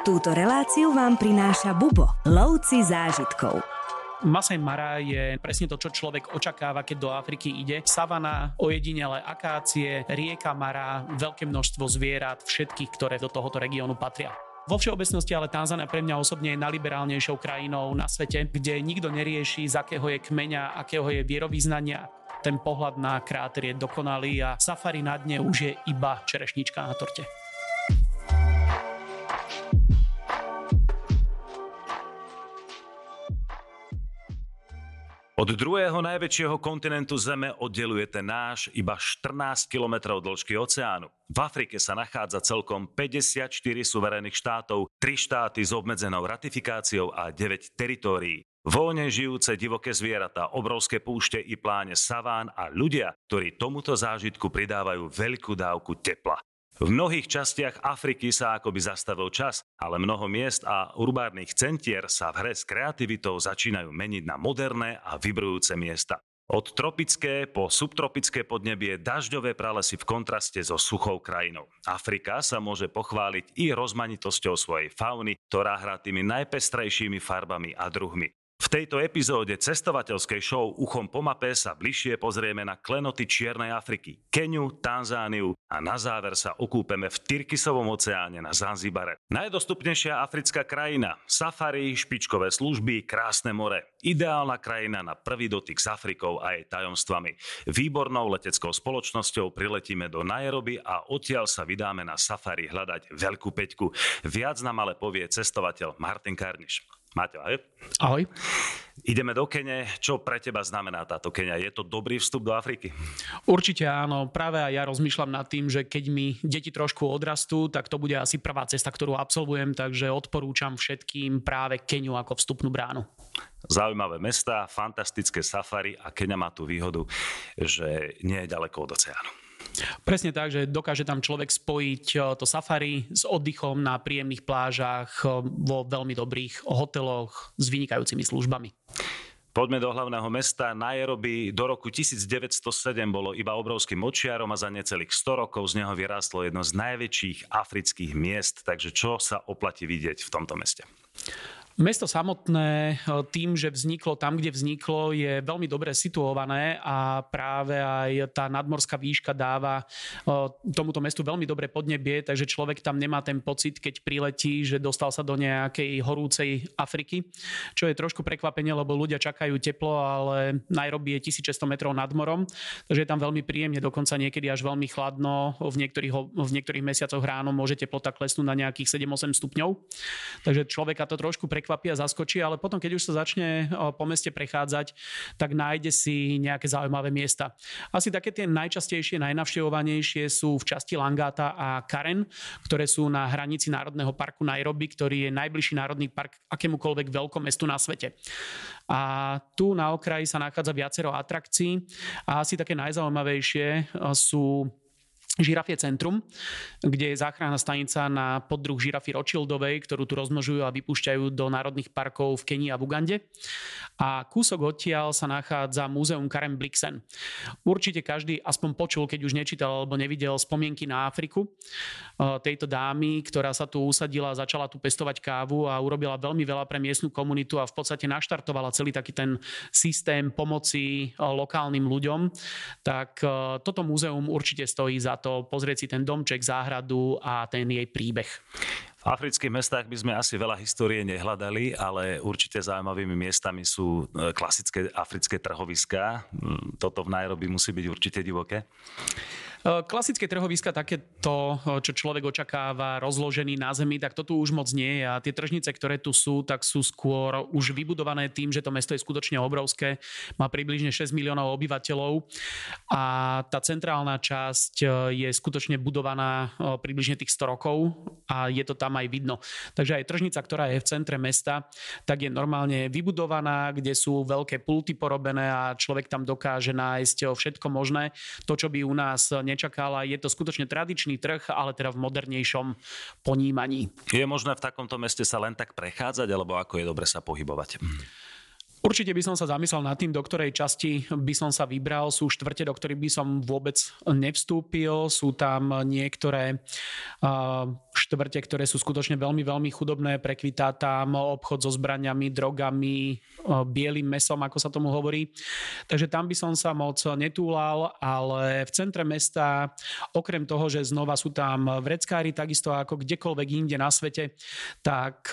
Túto reláciu vám prináša Bubo, lovci zážitkov. Masaj Mara je presne to, čo človek očakáva, keď do Afriky ide. Savana, ojedinele akácie, rieka Mara, veľké množstvo zvierat, všetkých, ktoré do tohoto regiónu patria. Vo všeobecnosti ale Tanzania pre mňa osobne je najliberálnejšou krajinou na svete, kde nikto nerieši, z akého je kmeňa, akého je vierovýznania. Ten pohľad na kráter je dokonalý a safari na dne už je iba čerešnička na torte. Od druhého najväčšieho kontinentu Zeme oddeluje ten náš iba 14 km dĺžky oceánu. V Afrike sa nachádza celkom 54 suverénnych štátov, 3 štáty s obmedzenou ratifikáciou a 9 teritórií. Voľne žijúce divoké zvieratá, obrovské púšte i pláne saván a ľudia, ktorí tomuto zážitku pridávajú veľkú dávku tepla. V mnohých častiach Afriky sa akoby zastavil čas, ale mnoho miest a urbárnych centier sa v hre s kreativitou začínajú meniť na moderné a vybrujúce miesta. Od tropické po subtropické podnebie dažďové pralesy v kontraste so suchou krajinou. Afrika sa môže pochváliť i rozmanitosťou svojej fauny, ktorá hrá tými najpestrejšími farbami a druhmi. V tejto epizóde cestovateľskej show Uchom po mape sa bližšie pozrieme na klenoty Čiernej Afriky, Keniu, Tanzániu a na záver sa okúpeme v Tyrkisovom oceáne na Zanzibare. Najdostupnejšia africká krajina, safari, špičkové služby, krásne more. Ideálna krajina na prvý dotyk s Afrikou a jej tajomstvami. Výbornou leteckou spoločnosťou priletíme do Nairobi a odtiaľ sa vydáme na safari hľadať veľkú peťku. Viac nám ale povie cestovateľ Martin Karniš. Maťo, ahoj. Ahoj. Ideme do Kene. Čo pre teba znamená táto Kenia? Je to dobrý vstup do Afriky? Určite áno. Práve aj ja rozmýšľam nad tým, že keď mi deti trošku odrastú, tak to bude asi prvá cesta, ktorú absolvujem, takže odporúčam všetkým práve Keniu ako vstupnú bránu. Zaujímavé mesta, fantastické safari a Kenia má tú výhodu, že nie je ďaleko od oceánu. Presne tak, že dokáže tam človek spojiť eh, to safari s oddychom na príjemných plážach, eh, vo veľmi dobrých hoteloch s vynikajúcimi službami. Poďme do hlavného mesta. Nairobi do roku 1907 bolo iba obrovským močiarom a za necelých 100 rokov z neho vyrástlo jedno z najväčších afrických miest. Takže čo sa oplatí vidieť v tomto meste? Mesto samotné e, tým, že vzniklo tam, kde vzniklo, je veľmi dobre situované a práve aj tá nadmorská výška dáva e, tomuto mestu veľmi dobre podnebie, takže človek tam nemá ten pocit, keď priletí, že dostal sa do nejakej horúcej Afriky, čo je trošku prekvapenie, lebo ľudia čakajú teplo, ale Nairobi je 1600 metrov nad morom, takže je tam veľmi príjemne, dokonca niekedy až veľmi chladno, v niektorých, v niektorých mesiacoch ráno môže teplota klesnúť na nejakých 7-8 stupňov, takže človeka to trošku prekvapí prekvapí a zaskočí, ale potom, keď už sa začne po meste prechádzať, tak nájde si nejaké zaujímavé miesta. Asi také tie najčastejšie, najnavštevovanejšie sú v časti Langata a Karen, ktoré sú na hranici Národného parku Nairobi, ktorý je najbližší národný park akémukoľvek veľkom mestu na svete. A tu na okraji sa nachádza viacero atrakcií a asi také najzaujímavejšie sú Žirafie centrum, kde je záchranná stanica na poddruh žirafy Rothschildovej, ktorú tu rozmnožujú a vypúšťajú do národných parkov v Kenii a v Ugande. A kúsok odtiaľ sa nachádza múzeum Karen Blixen. Určite každý aspoň počul, keď už nečítal alebo nevidel spomienky na Afriku e, tejto dámy, ktorá sa tu usadila, začala tu pestovať kávu a urobila veľmi veľa pre miestnu komunitu a v podstate naštartovala celý taký ten systém pomoci e, lokálnym ľuďom. Tak e, toto múzeum určite stojí za to pozrieť si ten domček, záhradu a ten jej príbeh. V afrických mestách by sme asi veľa histórie nehľadali, ale určite zaujímavými miestami sú e, klasické africké trhoviská. Mm, toto v Nairobi musí byť určite divoké. Eh, klasické trhoviska, takéto, eh, čo človek očakáva, rozložený na zemi, tak to tu už moc nie je. A tie tržnice, ktoré tu sú, tak sú skôr už vybudované tým, že to mesto je skutočne obrovské. Má približne 6 miliónov obyvateľov a tá centrálna časť eh, je skutočne budovaná približne tých 100 rokov a je to tam aj vidno. Takže aj tržnica, ktorá je v centre mesta, tak je normálne vybudovaná, kde sú veľké pulty porobené a človek tam dokáže nájsť všetko možné. To, čo by u nás nečakala. Je to skutočne tradičný trh, ale teda v modernejšom ponímaní. Je možné v takomto meste sa len tak prechádzať, alebo ako je dobre sa pohybovať? Určite by som sa zamyslel nad tým, do ktorej časti by som sa vybral. Sú štvrte, do ktorých by som vôbec nevstúpil. Sú tam niektoré štvrte, ktoré sú skutočne veľmi, veľmi chudobné. Prekvitá tam obchod so zbraniami, drogami, bielým mesom, ako sa tomu hovorí. Takže tam by som sa moc netúlal, ale v centre mesta, okrem toho, že znova sú tam vreckári, takisto ako kdekoľvek inde na svete, tak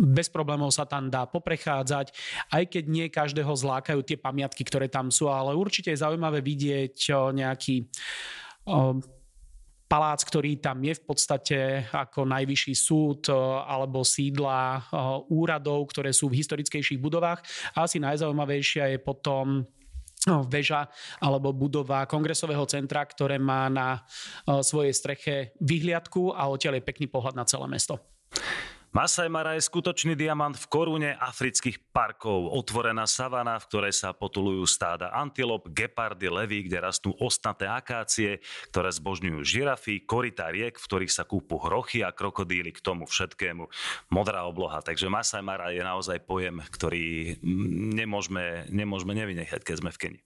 bez problémov sa tam dá poprechádzať, aj keď nie každého zlákajú tie pamiatky, ktoré tam sú, ale určite je zaujímavé vidieť nejaký palác, ktorý tam je v podstate ako najvyšší súd alebo sídla úradov, ktoré sú v historickejších budovách. A asi najzaujímavejšia je potom väža alebo budova kongresového centra, ktoré má na svojej streche vyhliadku a odtiaľ je pekný pohľad na celé mesto. Masai Mara je skutočný diamant v korune afrických parkov. Otvorená savana, v ktorej sa potulujú stáda antilop, gepardy, levy, kde rastú ostnaté akácie, ktoré zbožňujú žirafy, korytá riek, v ktorých sa kúpu hrochy a krokodíly k tomu všetkému. Modrá obloha. Takže Masai Mara je naozaj pojem, ktorý nemôžeme, nemôžeme nevynechať, keď sme v Keni.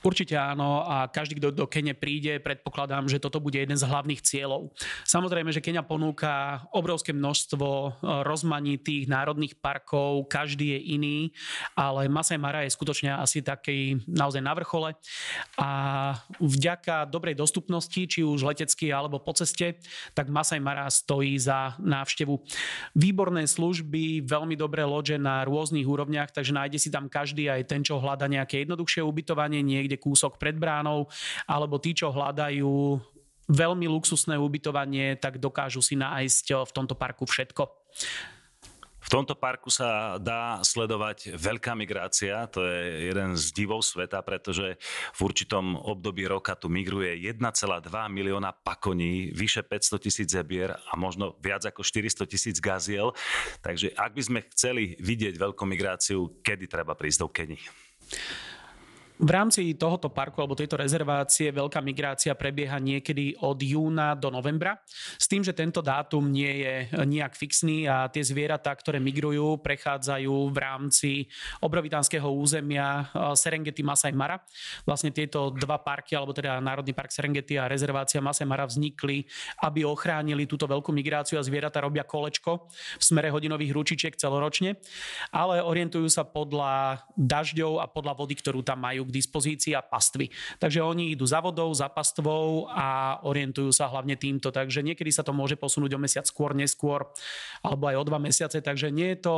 Určite áno a každý, kto do Kene príde, predpokladám, že toto bude jeden z hlavných cieľov. Samozrejme, že Kenia ponúka obrovské množstvo rozmanitých národných parkov, každý je iný, ale Masai Mara je skutočne asi taký naozaj na vrchole a vďaka dobrej dostupnosti, či už letecky alebo po ceste, tak Masai Mara stojí za návštevu. Výborné služby, veľmi dobré lože na rôznych úrovniach, takže nájde si tam každý aj ten, čo hľada nejaké jednoduchšie ubytovanie niekde kúsok pred bránou, alebo tí, čo hľadajú veľmi luxusné ubytovanie, tak dokážu si nájsť v tomto parku všetko. V tomto parku sa dá sledovať veľká migrácia, to je jeden z divov sveta, pretože v určitom období roka tu migruje 1,2 milióna pakoní, vyše 500 tisíc zebier a možno viac ako 400 tisíc gaziel. Takže ak by sme chceli vidieť veľkú migráciu, kedy treba prísť do Keni? V rámci tohoto parku alebo tejto rezervácie veľká migrácia prebieha niekedy od júna do novembra. S tým, že tento dátum nie je nejak fixný a tie zvieratá, ktoré migrujú, prechádzajú v rámci obrovitánskeho územia eh, Serengeti Masai Mara. Vlastne tieto dva parky, alebo teda Národný park Serengeti a rezervácia Masai Mara vznikli, aby ochránili túto veľkú migráciu a zvieratá robia kolečko v smere hodinových ručičiek celoročne, ale orientujú sa podľa dažďov a podľa vody, ktorú tam majú k dispozícii a pastvy. Takže oni idú za vodou, za pastvou a orientujú sa hlavne týmto. Takže niekedy sa to môže posunúť o mesiac skôr, neskôr, alebo aj o dva mesiace. Takže nie je to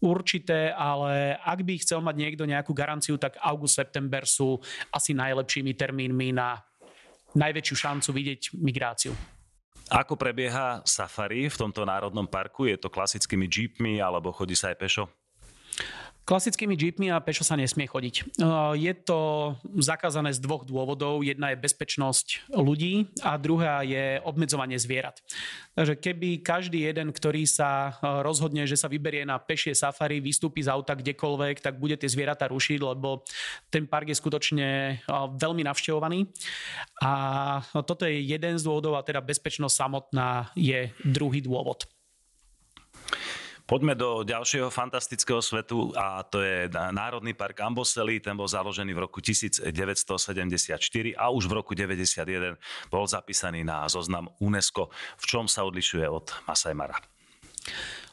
určité, ale ak by chcel mať niekto nejakú garanciu, tak august, september sú asi najlepšími termínmi na najväčšiu šancu vidieť migráciu. Ako prebieha safari v tomto národnom parku? Je to klasickými jeepmi alebo chodí sa aj pešo? Klasickými jeepmi a pešo sa nesmie chodiť. Uh, je to zakázané z dvoch dôvodov. Jedna je bezpečnosť ľudí a druhá je obmedzovanie zvierat. Takže keby každý jeden, ktorý sa uh, rozhodne, že sa vyberie na pešie safari, vystúpi z auta kdekoľvek, tak bude tie zvieratá rušiť, lebo ten park je skutočne uh, veľmi navštevovaný. A toto je jeden z dôvodov a teda bezpečnosť samotná je druhý dôvod. Poďme do ďalšieho fantastického svetu a to je Národný park Amboseli. Ten bol založený v roku 1974 a už v roku 1991 bol zapísaný na zoznam UNESCO. V čom sa odlišuje od Masai Mara?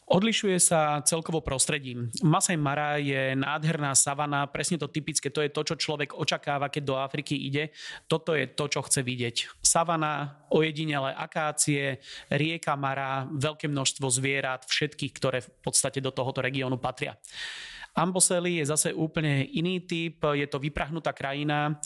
Odlišuje sa celkovo prostredím. Masai Mara je nádherná savana, presne to typické, to je to, čo človek očakáva, keď do Afriky ide. Toto je to, čo chce vidieť. Savana, ojedinele akácie, rieka Mara, veľké množstvo zvierat, všetkých, ktoré v podstate do tohoto regiónu patria. Amboseli je zase úplne iný typ, je to vyprahnutá krajina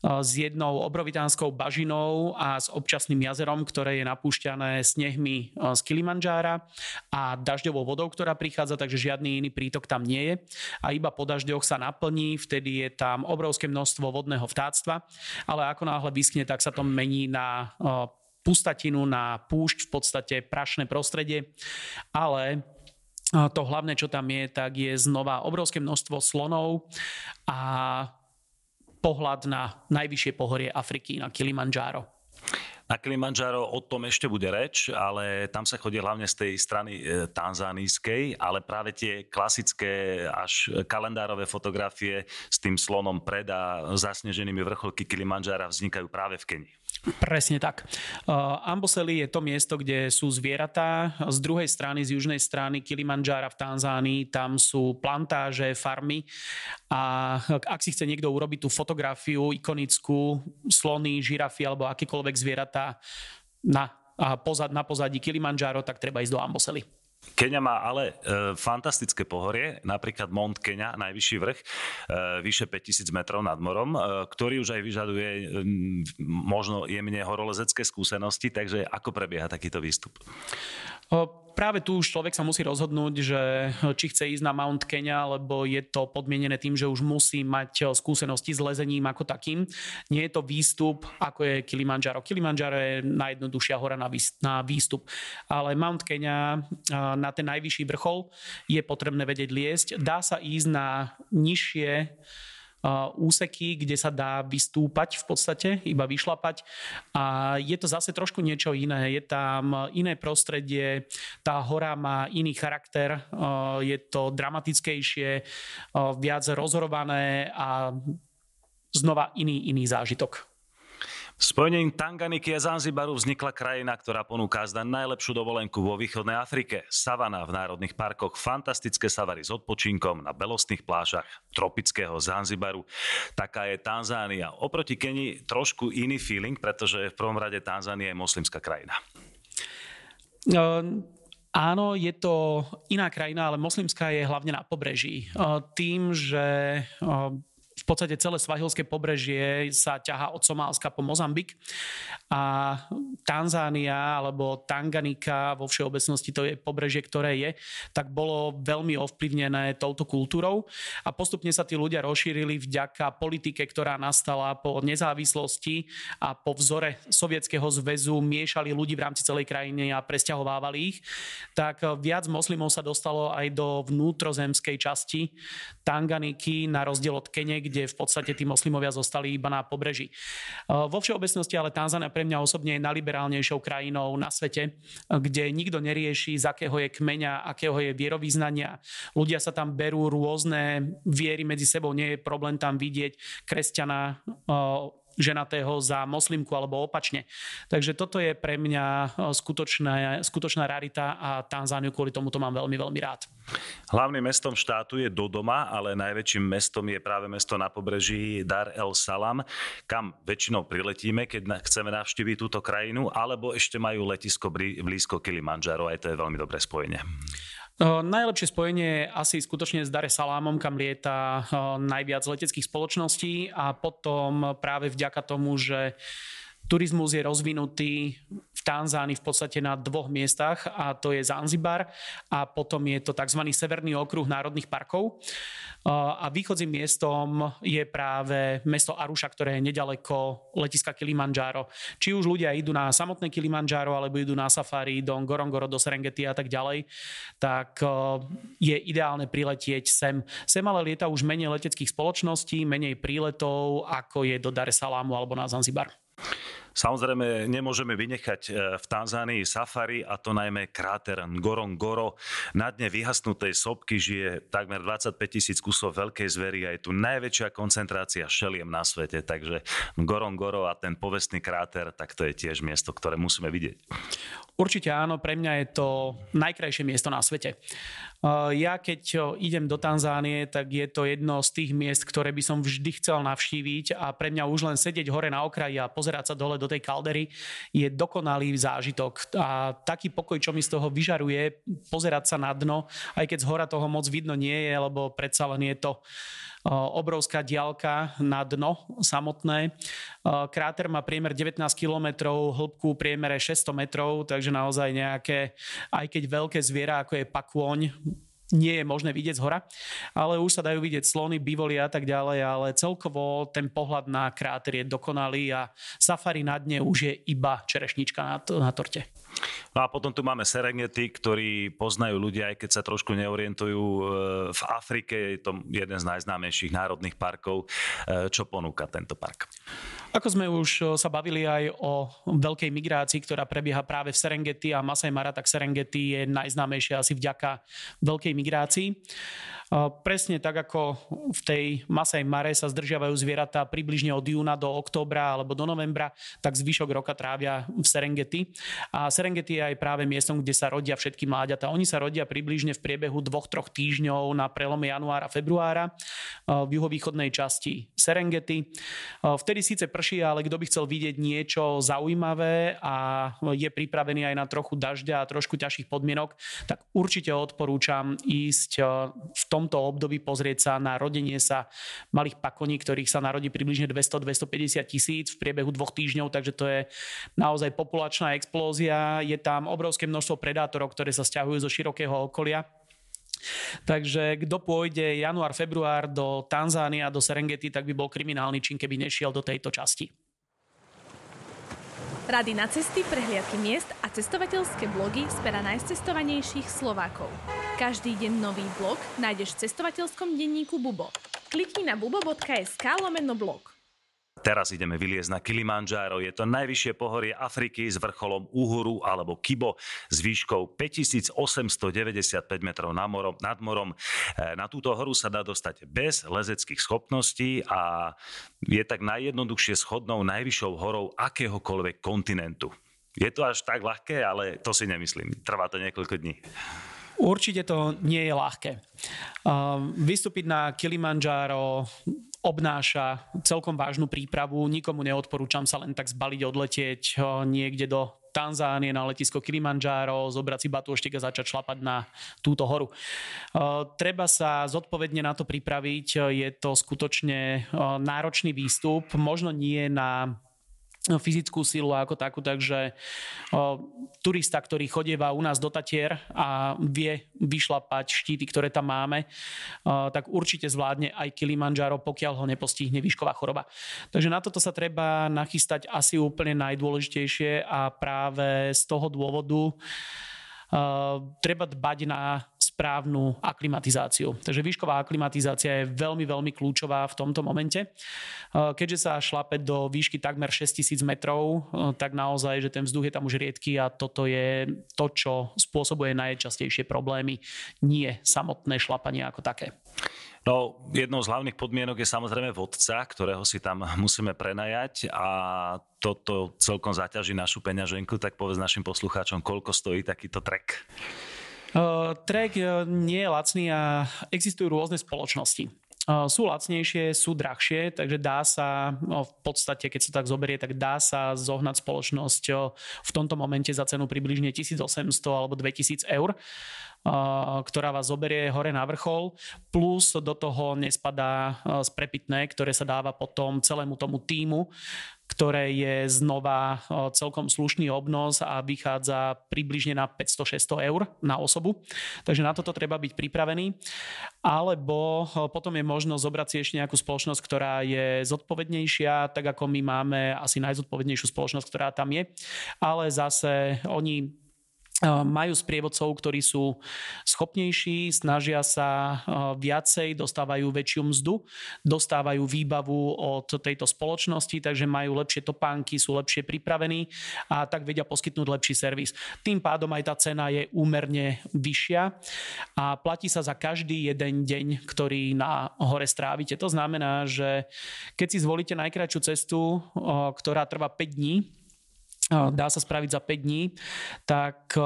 s jednou obrovitánskou bažinou a s občasným jazerom, ktoré je napúšťané snehmi eh, z Kilimanžára a dažďovou vodou, ktorá prichádza, takže žiadny iný prítok tam nie je. A iba po dažďoch sa naplní, vtedy je tam obrovské množstvo vodného vtáctva, ale ako náhle vyskne, tak sa to mení na eh, pustatinu, na púšť, v podstate prašné prostredie. Ale to hlavné, čo tam je, tak je znova obrovské množstvo slonov a pohľad na najvyššie pohorie Afriky, na Kilimanjaro. Na Kilimanjaro o tom ešte bude reč, ale tam sa chodí hlavne z tej strany e, tanzánijskej, ale práve tie klasické až kalendárové fotografie s tým slonom pred a zasneženými vrcholky Kilimanjara vznikajú práve v Kenii. Presne tak. Uh, Amboseli je to miesto, kde sú zvieratá. Z druhej strany, z južnej strany Kilimanjara v Tanzánii, tam sú plantáže, farmy a ak si chce niekto urobiť tú fotografiu ikonickú, slony, žirafy alebo akékoľvek zvieratá na, pozad, na pozadí Kilimanjaro, tak treba ísť do Amboseli. Kenia má ale e, fantastické pohorie, napríklad Mont Kenia, najvyšší vrch, e, vyše 5000 metrov nad morom, e, ktorý už aj vyžaduje e, možno jemne horolezecké skúsenosti, takže ako prebieha takýto výstup? Práve tu už človek sa musí rozhodnúť, že či chce ísť na Mount Kenya, lebo je to podmienené tým, že už musí mať skúsenosti s lezením ako takým. Nie je to výstup, ako je Kilimanjaro. Kilimanjaro je najjednoduchšia hora na výstup. Ale Mount Kenya na ten najvyšší vrchol je potrebné vedieť liesť. Dá sa ísť na nižšie úseky, kde sa dá vystúpať v podstate, iba vyšlapať. A je to zase trošku niečo iné. Je tam iné prostredie, tá hora má iný charakter, je to dramatickejšie, viac rozhorované a znova iný, iný zážitok. Spojením Tanganiky a Zanzibaru vznikla krajina, ktorá ponúka zda najlepšiu dovolenku vo východnej Afrike. Savana v národných parkoch, fantastické savary s odpočinkom na belostných plážach tropického Zanzibaru. Taká je Tanzánia. Oproti Keni trošku iný feeling, pretože v prvom rade Tanzánia je moslimská krajina. No, Áno, je to iná krajina, ale moslimská je hlavne na pobreží. Tým, že v podstate celé svahilské pobrežie sa ťaha od Somálska po Mozambik a Tanzánia alebo Tanganika vo všeobecnosti to je pobrežie, ktoré je, tak bolo veľmi ovplyvnené touto kultúrou a postupne sa tí ľudia rozšírili vďaka politike, ktorá nastala po nezávislosti a po vzore Sovietskeho zväzu miešali ľudí v rámci celej krajiny a presťahovávali ich, tak viac moslimov sa dostalo aj do vnútrozemskej časti Tanganiky na rozdiel od Kene, kde v podstate tí moslimovia zostali iba na pobreží. E, vo všeobecnosti ale Tanzania pre mňa osobne je najliberálnejšou krajinou na svete, kde nikto nerieši, z akého je kmeňa, akého je vierovýznania. Ľudia sa tam berú rôzne viery medzi sebou, nie je problém tam vidieť kresťana e, ženatého za moslimku alebo opačne. Takže toto je pre mňa skutočná, skutočná rarita a Tanzániu kvôli tomu to mám veľmi, veľmi rád. Hlavným mestom štátu je Dodoma, ale najväčším mestom je práve mesto na pobreží Dar el Salam, kam väčšinou priletíme, keď chceme navštíviť túto krajinu, alebo ešte majú letisko blízko Kilimanjaro, aj to je veľmi dobré spojenie. Najlepšie spojenie je asi skutočne s Dare Salámom, kam lieta najviac leteckých spoločností a potom práve vďaka tomu, že turizmus je rozvinutý v Tanzánii v podstate na dvoch miestach a to je Zanzibar a potom je to tzv. severný okruh národných parkov a východzím miestom je práve mesto Aruša, ktoré je nedaleko letiska Kilimanjaro. Či už ľudia idú na samotné Kilimanjaro alebo idú na safari do Ngorongoro, do Serengeti a tak ďalej, tak je ideálne priletieť sem. Sem ale lieta už menej leteckých spoločností, menej príletov, ako je do Dar es Salamu alebo na Zanzibar. Samozrejme, nemôžeme vynechať e, v Tanzánii safari, a to najmä kráter Ngorongoro. Na dne vyhasnutej sopky žije takmer 25 tisíc kusov veľkej zvery a je tu najväčšia koncentrácia šeliem na svete, takže Ngorongoro a ten povestný kráter, tak to je tiež miesto, ktoré musíme vidieť. Určite áno, pre mňa je to najkrajšie miesto na svete. Ja keď idem do Tanzánie, tak je to jedno z tých miest, ktoré by som vždy chcel navštíviť a pre mňa už len sedieť hore na okraji a pozerať sa dole do tej kaldery je dokonalý zážitok. A taký pokoj, čo mi z toho vyžaruje, pozerať sa na dno, aj keď z hora toho moc vidno nie je, lebo predsa len je to obrovská diálka na dno samotné. Kráter má priemer 19 km, hĺbku priemere 600 metrov, takže naozaj nejaké, aj keď veľké zviera, ako je pakôň, nie je možné vidieť z hora, ale už sa dajú vidieť slony, bivoli a tak ďalej, ale celkovo ten pohľad na kráter je dokonalý a safari na dne už je iba čerešnička na, to, na torte. No a potom tu máme Serengeti, ktorí poznajú ľudia, aj keď sa trošku neorientujú e, v Afrike. Je to jeden z najznámejších národných parkov. E, čo ponúka tento park? Ako sme už sa bavili aj o veľkej migrácii, ktorá prebieha práve v Serengeti a Masai Mara, tak Serengeti je najznámejšia asi vďaka veľkej migrácii. Presne tak ako v tej Masai Mare sa zdržiavajú zvieratá približne od júna do októbra alebo do novembra, tak zvyšok roka trávia v Serengeti. A Serengeti je aj práve miestom, kde sa rodia všetky mláďata. Oni sa rodia približne v priebehu dvoch, troch týždňov na prelome januára, februára v juhovýchodnej časti Serengeti. Vtedy síce prší, ale kto by chcel vidieť niečo zaujímavé a je pripravený aj na trochu dažďa a trošku ťažších podmienok, tak určite odporúčam ísť v tom tomto období pozrieť sa na rodenie sa malých pakoní, ktorých sa narodí približne 200-250 tisíc v priebehu dvoch týždňov, takže to je naozaj populačná explózia. Je tam obrovské množstvo predátorov, ktoré sa stiahujú zo širokého okolia. Takže kto pôjde január, február do Tanzánia, do Serengeti, tak by bol kriminálny čin, keby nešiel do tejto časti. Rady na cesty, prehliadky miest a cestovateľské blogy z najcestovanejších Slovákov. Každý deň nový blog nájdeš v cestovateľskom denníku Bubo. Klikni na bubo.sk lomeno blog. Teraz ideme vyliezť na Kilimanjaro. Je to najvyššie pohorie Afriky s vrcholom Uhuru alebo Kibo s výškou 5895 metrov nad morom. E, na túto horu sa dá dostať bez lezeckých schopností a je tak najjednoduchšie schodnou najvyššou horou akéhokoľvek kontinentu. Je to až tak ľahké, ale to si nemyslím. Trvá to niekoľko dní. Určite to nie je ľahké. Vystúpiť na Kilimanjaro obnáša celkom vážnu prípravu. Nikomu neodporúčam sa len tak zbaliť, odletieť niekde do Tanzánie na letisko Kilimanjaro, zobrať si batúštek a začať šlapať na túto horu. Treba sa zodpovedne na to pripraviť. Je to skutočne náročný výstup, možno nie na fyzickú silu ako takú, takže o, turista, ktorý chodieva u nás do Tatier a vie vyšlapať štíty, ktoré tam máme, o, tak určite zvládne aj Kilimanjaro, pokiaľ ho nepostihne výšková choroba. Takže na toto sa treba nachystať asi úplne najdôležitejšie a práve z toho dôvodu Uh, treba dbať na správnu aklimatizáciu. Takže výšková aklimatizácia je veľmi, veľmi kľúčová v tomto momente. Eh, keďže sa šlape do výšky takmer 6000 metrov, eh, tak naozaj, že ten vzduch je tam už riedky a toto je to, čo spôsobuje najčastejšie problémy, nie samotné šlapanie ako také. No, jednou z hlavných podmienok je samozrejme vodca, ktorého si tam musíme prenajať a toto celkom zaťaží našu peňaženku, tak povedz našim poslucháčom, koľko stojí takýto trek. Uh, trek uh, nie je lacný a existujú rôzne spoločnosti. Uh, sú lacnejšie, sú drahšie, takže dá sa, no, v podstate, keď sa tak zoberie, tak dá sa zohnať spoločnosť v tomto momente za cenu približne 1800 alebo 2000 eur ktorá vás zoberie hore na vrchol, plus do toho nespadá sprepitné, ktoré sa dáva potom celému tomu týmu, ktoré je znova celkom slušný obnos a vychádza približne na 500-600 eur na osobu. Takže na toto treba byť pripravený. Alebo potom je možnosť zobrať si ešte nejakú spoločnosť, ktorá je zodpovednejšia, tak ako my máme asi najzodpovednejšiu spoločnosť, ktorá tam je. Ale zase oni majú sprievodcov, ktorí sú schopnejší, snažia sa viacej, dostávajú väčšiu mzdu, dostávajú výbavu od tejto spoločnosti, takže majú lepšie topánky, sú lepšie pripravení a tak vedia poskytnúť lepší servis. Tým pádom aj tá cena je úmerne vyššia a platí sa za každý jeden deň, ktorý na hore strávite. To znamená, že keď si zvolíte najkračšiu cestu, ktorá trvá 5 dní, dá sa spraviť za 5 dní, tak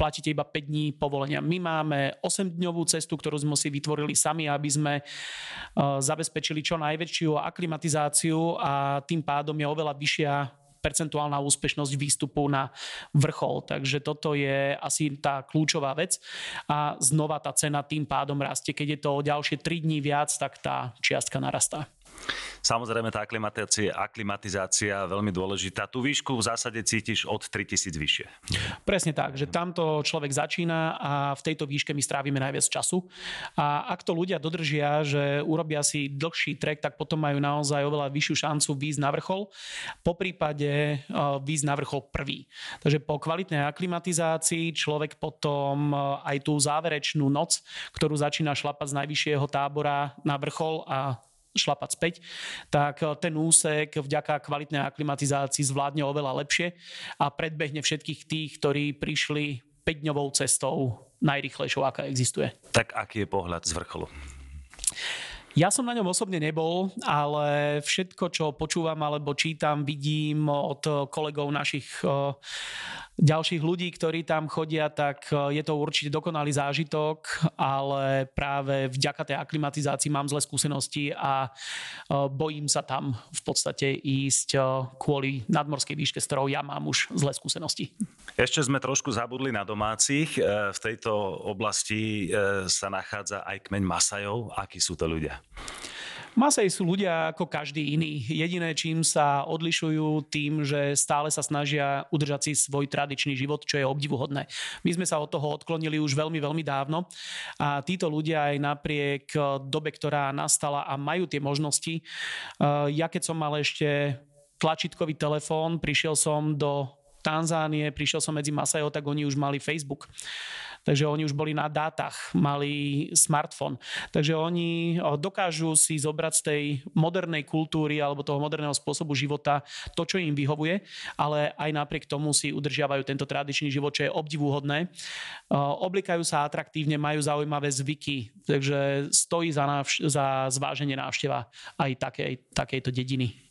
platíte iba 5 dní povolenia. My máme 8-dňovú cestu, ktorú sme si vytvorili sami, aby sme zabezpečili čo najväčšiu aklimatizáciu a tým pádom je oveľa vyššia percentuálna úspešnosť výstupu na vrchol. Takže toto je asi tá kľúčová vec. A znova tá cena tým pádom rastie. Keď je to o ďalšie 3 dní viac, tak tá čiastka narastá. Samozrejme tá aklimatizácia, aklimatizácia veľmi dôležitá. Tú výšku v zásade cítiš od 3000 vyššie. Presne tak, že tamto človek začína a v tejto výške my strávime najviac času. A ak to ľudia dodržia, že urobia si dlhší trek, tak potom majú naozaj oveľa vyššiu šancu výjsť na vrchol. Po prípade výjsť na vrchol prvý. Takže po kvalitnej aklimatizácii človek potom aj tú záverečnú noc, ktorú začína šlapať z najvyššieho tábora na vrchol a šlapať späť, tak ten úsek vďaka kvalitnej aklimatizácii zvládne oveľa lepšie a predbehne všetkých tých, ktorí prišli 5-dňovou cestou najrychlejšou, aká existuje. Tak aký je pohľad z vrcholu? Ja som na ňom osobne nebol, ale všetko, čo počúvam alebo čítam, vidím od kolegov našich ďalších ľudí, ktorí tam chodia, tak e, je to určite dokonalý zážitok, ale práve vďaka tej aklimatizácii mám zlé skúsenosti a e, bojím sa tam v podstate ísť e, kvôli nadmorskej výške, s ktorou ja mám už zlé skúsenosti. Ešte sme trošku zabudli na domácich. V tejto oblasti sa nachádza aj kmeň Masajov. Akí sú to ľudia? Masej sú ľudia ako každý iný. Jediné, čím sa odlišujú tým, že stále sa snažia udržať si svoj tradičný život, čo je obdivuhodné. My sme sa od toho odklonili už veľmi, veľmi dávno a títo ľudia aj napriek dobe, ktorá nastala a majú tie možnosti. Eh, ja keď som mal ešte tlačítkový telefón, prišiel som do Tanzánie, prišiel som medzi Masajo, tak oni už mali Facebook takže oni už boli na dátach, mali smartfón. Takže oni dokážu si zobrať z tej modernej kultúry alebo toho moderného spôsobu života to, čo im vyhovuje, ale aj napriek tomu si udržiavajú tento tradičný život, čo je obdivuhodné. Oblikajú sa atraktívne, majú zaujímavé zvyky, takže stojí za, návš- za zváženie návšteva aj takej, takejto dediny.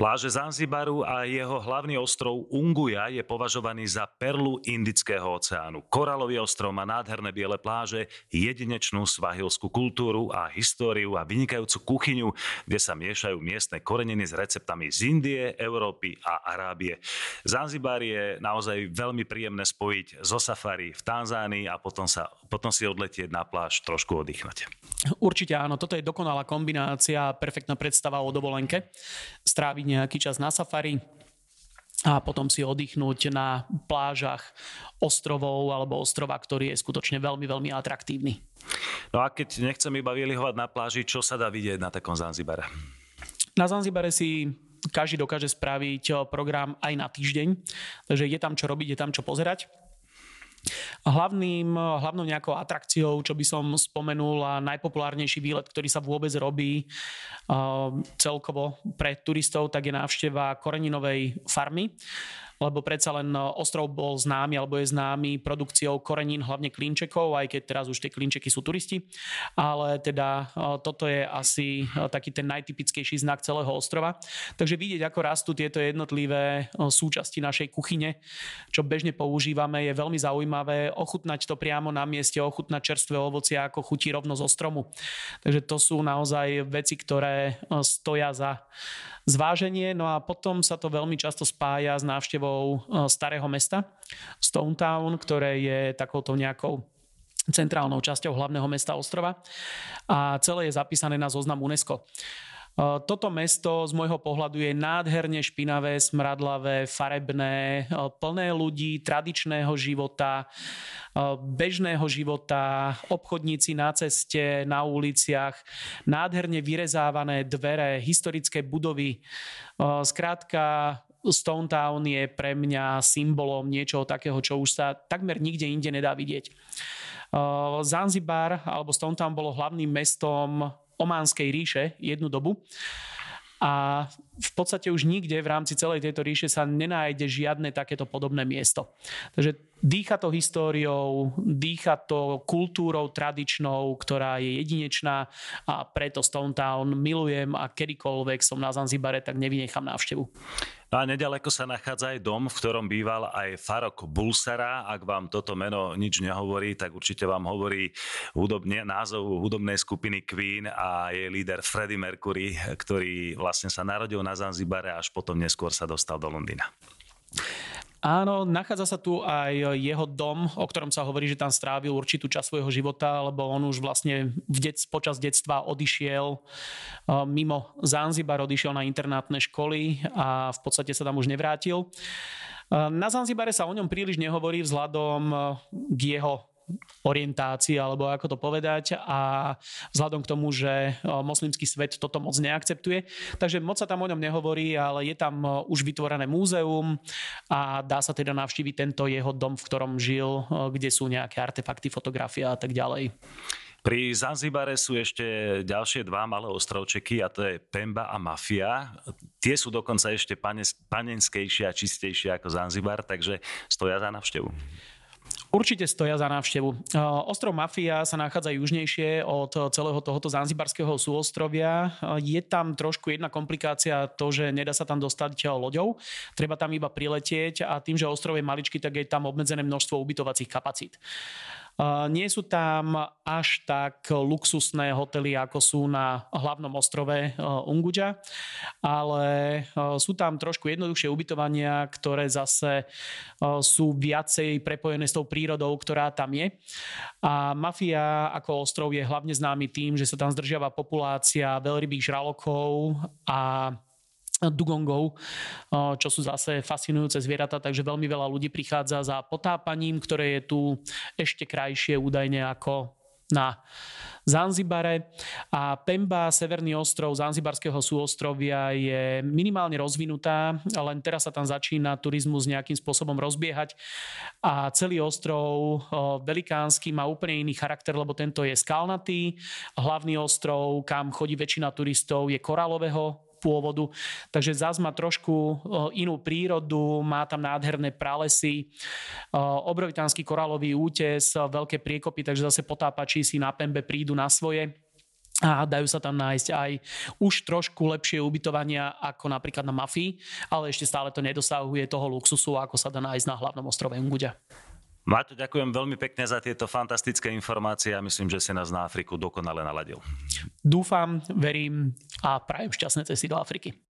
Pláže Zanzibaru a jeho hlavný ostrov Unguja je považovaný za perlu Indického oceánu. Koralový ostrov má nádherné biele pláže, jedinečnú svahilskú kultúru a históriu a vynikajúcu kuchyňu, kde sa miešajú miestne koreniny s receptami z Indie, Európy a Arábie. Zanzibar je naozaj veľmi príjemné spojiť zo safari v Tanzánii a potom, sa, potom si odletieť na pláž trošku oddychnúť. Určite áno, toto je dokonalá kombinácia, perfektná predstava o dovolenke. Stráviť nejaký čas na safari a potom si oddychnúť na plážach ostrovov alebo ostrova, ktorý je skutočne veľmi, veľmi atraktívny. No a keď nechcem iba vylihovať na pláži, čo sa dá vidieť na takom Zanzibare? Na Zanzibare si každý dokáže spraviť program aj na týždeň, takže je tam čo robiť, je tam čo pozerať. Hlavným, hlavnou nejakou atrakciou, čo by som spomenul a najpopulárnejší výlet, ktorý sa vôbec robí uh, celkovo pre turistov, tak je návšteva koreninovej farmy lebo predsa len e, ostrov bol známy alebo je známy produkciou korenín, hlavne klinčekov, aj keď teraz už tie klinčeky sú turisti. Ale teda e, toto je asi e, taký ten najtypickejší znak celého ostrova. Takže vidieť, ako rastú tieto jednotlivé súčasti našej kuchyne, čo bežne používame, je veľmi zaujímavé. Ochutnať to priamo na mieste, ochutnať čerstvé ovocie, ako chutí rovno zo stromu. Takže to sú naozaj veci, ktoré stoja za zváženie, no a potom sa to veľmi často spája s návštevou e, starého mesta Stone Town, ktoré je takouto nejakou centrálnou časťou hlavného mesta ostrova a celé je zapísané na zoznam UNESCO. Toto mesto z môjho pohľadu je nádherne špinavé, smradlavé, farebné, plné ľudí, tradičného života, bežného života, obchodníci na ceste, na uliciach, nádherne vyrezávané dvere, historické budovy. Skrátka, Stone Town je pre mňa symbolom niečoho takého, čo už sa takmer nikde inde nedá vidieť. Zanzibar alebo Stone Town bolo hlavným mestom Ománskej ríše jednu dobu. A v podstate už nikde v rámci celej tejto ríše sa nenájde žiadne takéto podobné miesto. Takže dýcha to históriou, dýcha to kultúrou tradičnou, ktorá je jedinečná a preto Stone Town milujem a kedykoľvek som na Zanzibare, tak nevynechám návštevu. No a nedaleko sa nachádza aj dom, v ktorom býval aj Farok Bulsara. Ak vám toto meno nič nehovorí, tak určite vám hovorí hudobne, názov hudobnej skupiny Queen a jej líder Freddie Mercury, ktorý vlastne sa narodil na Zanzibare a až potom neskôr sa dostal do Londýna. Áno, nachádza sa tu aj jeho dom, o ktorom sa hovorí, že tam strávil určitú časť svojho života, lebo on už vlastne v det, počas detstva odišiel uh, mimo Zanzibar, odišiel na internátne školy a v podstate sa tam už nevrátil. Uh, na Zanzibare sa o ňom príliš nehovorí vzhľadom uh, k jeho orientácii, alebo ako to povedať a vzhľadom k tomu, že moslimský svet toto moc neakceptuje. Takže moc sa tam o ňom nehovorí, ale je tam už vytvorené múzeum a dá sa teda navštíviť tento jeho dom, v ktorom žil, kde sú nejaké artefakty, fotografie a tak ďalej. Pri Zanzibare sú ešte ďalšie dva malé ostrovčeky a to je Pemba a Mafia. Tie sú dokonca ešte panenskejšie a čistejšie ako Zanzibar, takže stoja za navštevu. Určite stoja za návštevu. Ostrov Mafia sa nachádza južnejšie od celého tohoto zanzibarského súostrovia. Je tam trošku jedna komplikácia to, že nedá sa tam dostať loďou. Treba tam iba priletieť a tým, že ostrov je maličký, tak je tam obmedzené množstvo ubytovacích kapacít. Nie sú tam až tak luxusné hotely, ako sú na hlavnom ostrove e, Unguja, ale e, sú tam trošku jednoduchšie ubytovania, ktoré zase e, sú viacej prepojené s tou prírodou, ktorá tam je. A Mafia ako ostrov je hlavne známy tým, že sa tam zdržiava populácia veľrybých žralokov a dugongov, čo sú zase fascinujúce zvieratá, takže veľmi veľa ľudí prichádza za potápaním, ktoré je tu ešte krajšie údajne ako na Zanzibare a Pemba, severný ostrov Zanzibarského súostrovia je minimálne rozvinutá, len teraz sa tam začína turizmus nejakým spôsobom rozbiehať a celý ostrov velikánsky má úplne iný charakter, lebo tento je skalnatý. Hlavný ostrov, kam chodí väčšina turistov, je koralového pôvodu. Takže zás má trošku inú prírodu, má tam nádherné pralesy, obrovitánsky koralový útes, veľké priekopy, takže zase potápači si na Pembe prídu na svoje a dajú sa tam nájsť aj už trošku lepšie ubytovania ako napríklad na Mafii, ale ešte stále to nedosahuje toho luxusu, ako sa dá nájsť na hlavnom ostrove Unguďa. Maťo, ďakujem veľmi pekne za tieto fantastické informácie a myslím, že si nás na Afriku dokonale naladil. Dúfam, verím a prajem šťastné cesty do Afriky.